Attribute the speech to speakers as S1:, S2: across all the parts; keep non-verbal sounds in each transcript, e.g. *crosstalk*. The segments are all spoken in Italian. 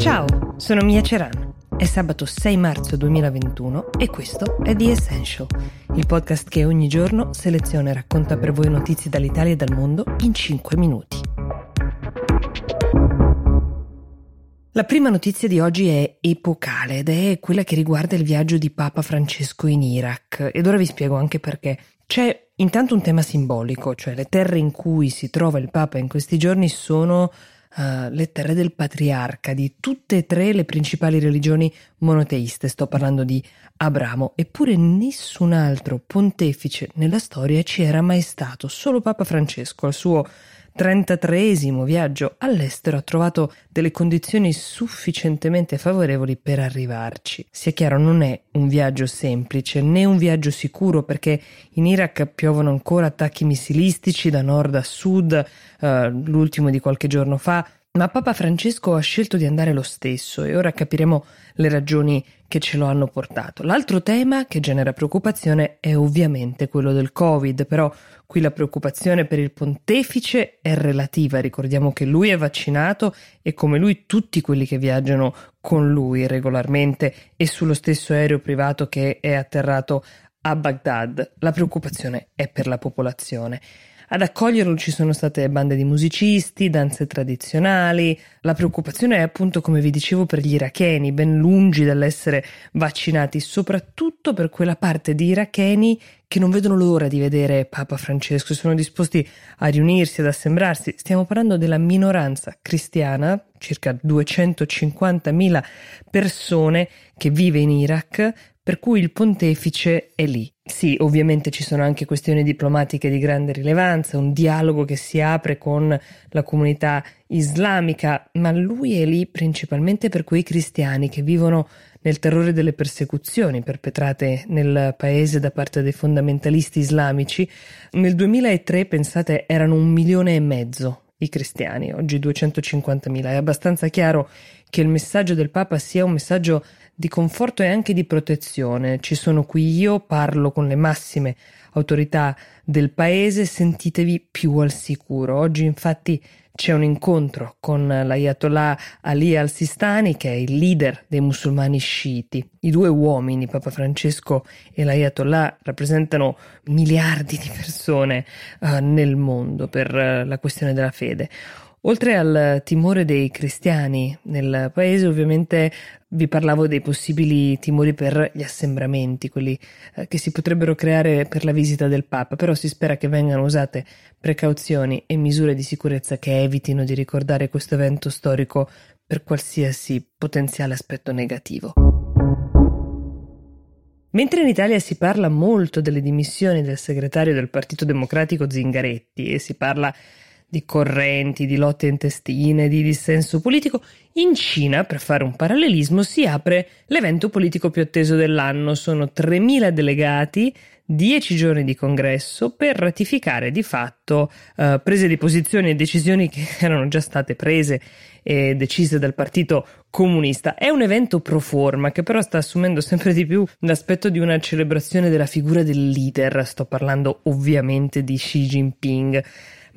S1: Ciao, sono Mia Ceran. È sabato 6 marzo 2021 e questo è The Essential, il podcast che ogni giorno seleziona e racconta per voi notizie dall'Italia e dal mondo in 5 minuti. La prima notizia di oggi è epocale ed è quella che riguarda il viaggio di Papa Francesco in Iraq ed ora vi spiego anche perché. C'è intanto un tema simbolico, cioè le terre in cui si trova il Papa in questi giorni sono uh, le terre del patriarca di tutte e tre le principali religioni monoteiste. Sto parlando di Abramo, eppure nessun altro pontefice nella storia ci era mai stato, solo Papa Francesco al suo 33 viaggio all'estero ha trovato delle condizioni sufficientemente favorevoli per arrivarci. Sia chiaro, non è un viaggio semplice né un viaggio sicuro perché in Iraq piovono ancora attacchi missilistici da nord a sud, uh, l'ultimo di qualche giorno fa, ma Papa Francesco ha scelto di andare lo stesso e ora capiremo le ragioni che ce lo hanno portato. L'altro tema che genera preoccupazione è ovviamente quello del Covid, però qui la preoccupazione per il pontefice è relativa. Ricordiamo che lui è vaccinato e come lui tutti quelli che viaggiano con lui regolarmente e sullo stesso aereo privato che è atterrato a Baghdad. La preoccupazione è per la popolazione. Ad accoglierlo ci sono state bande di musicisti, danze tradizionali. La preoccupazione è appunto, come vi dicevo, per gli iracheni, ben lungi dall'essere vaccinati, soprattutto per quella parte di iracheni che non vedono l'ora di vedere Papa Francesco e sono disposti a riunirsi, ad assembrarsi. Stiamo parlando della minoranza cristiana, circa 250.000 persone che vive in Iraq, per cui il pontefice è lì. Sì, ovviamente ci sono anche questioni diplomatiche di grande rilevanza, un dialogo che si apre con la comunità islamica, ma lui è lì principalmente per quei cristiani che vivono nel terrore delle persecuzioni perpetrate nel paese da parte dei fondamentalisti islamici. Nel 2003, pensate, erano un milione e mezzo i cristiani, oggi 250.000. È abbastanza chiaro che il messaggio del Papa sia un messaggio di conforto e anche di protezione. Ci sono qui io, parlo con le massime autorità del paese, sentitevi più al sicuro. Oggi infatti c'è un incontro con l'Ayatollah Ali al-Sistani, che è il leader dei musulmani sciiti. I due uomini, Papa Francesco e l'Ayatollah, rappresentano miliardi di persone uh, nel mondo per uh, la questione della fede. Oltre al timore dei cristiani nel paese, ovviamente vi parlavo dei possibili timori per gli assembramenti, quelli eh, che si potrebbero creare per la visita del Papa, però si spera che vengano usate precauzioni e misure di sicurezza che evitino di ricordare questo evento storico per qualsiasi potenziale aspetto negativo. Mentre in Italia si parla molto delle dimissioni del segretario del Partito Democratico Zingaretti e si parla di correnti, di lotte intestine, di dissenso politico, in Cina, per fare un parallelismo, si apre l'evento politico più atteso dell'anno. Sono 3.000 delegati, 10 giorni di congresso per ratificare di fatto uh, prese di posizione e decisioni che *laughs* erano già state prese e decise dal Partito Comunista. È un evento pro forma che però sta assumendo sempre di più l'aspetto di una celebrazione della figura del leader. Sto parlando ovviamente di Xi Jinping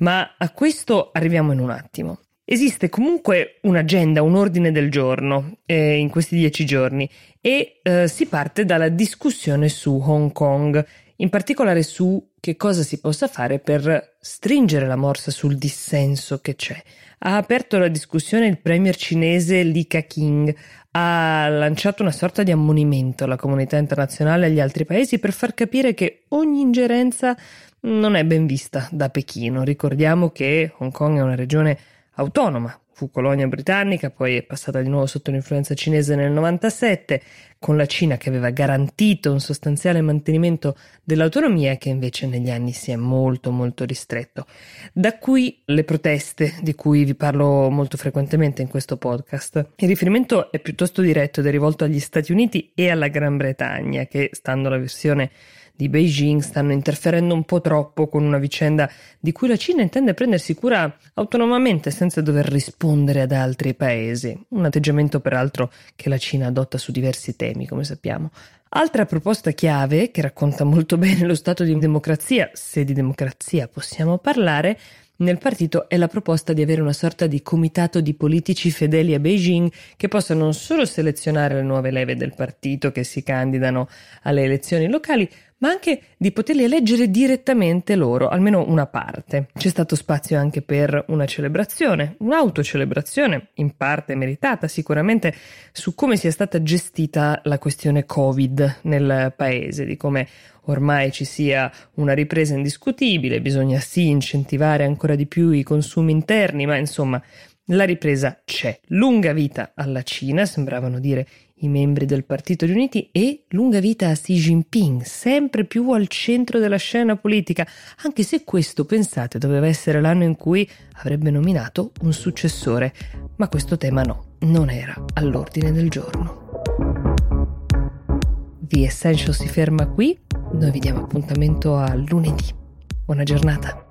S1: ma a questo arriviamo in un attimo. Esiste comunque un'agenda, un ordine del giorno eh, in questi dieci giorni e eh, si parte dalla discussione su Hong Kong, in particolare su che cosa si possa fare per stringere la morsa sul dissenso che c'è. Ha aperto la discussione il premier cinese Li Ka-king, ha lanciato una sorta di ammonimento alla comunità internazionale e agli altri paesi per far capire che ogni ingerenza non è ben vista da Pechino. Ricordiamo che Hong Kong è una regione autonoma, fu colonia britannica, poi è passata di nuovo sotto l'influenza cinese nel 97, con la Cina che aveva garantito un sostanziale mantenimento dell'autonomia che invece negli anni si è molto molto ristretto. Da qui le proteste di cui vi parlo molto frequentemente in questo podcast. Il riferimento è piuttosto diretto ed è rivolto agli Stati Uniti e alla Gran Bretagna che, stando alla versione di Beijing stanno interferendo un po' troppo con una vicenda di cui la Cina intende prendersi cura autonomamente senza dover rispondere ad altri paesi, un atteggiamento peraltro che la Cina adotta su diversi temi, come sappiamo. Altra proposta chiave, che racconta molto *laughs* bene lo stato di democrazia, se di democrazia possiamo parlare, nel partito è la proposta di avere una sorta di comitato di politici fedeli a Beijing che possa non solo selezionare le nuove leve del partito che si candidano alle elezioni locali, ma anche di poterli eleggere direttamente loro, almeno una parte. C'è stato spazio anche per una celebrazione, un'autocelebrazione, in parte meritata sicuramente, su come sia stata gestita la questione Covid nel paese, di come ormai ci sia una ripresa indiscutibile, bisogna sì incentivare ancora di più i consumi interni, ma insomma la ripresa c'è. Lunga vita alla Cina, sembravano dire i membri del Partito Uniti, e lunga vita a Xi Jinping, sempre più al centro della scena politica, anche se questo, pensate, doveva essere l'anno in cui avrebbe nominato un successore. Ma questo tema no, non era all'ordine del giorno. The Essential si ferma qui, noi vi diamo appuntamento a lunedì. Buona giornata.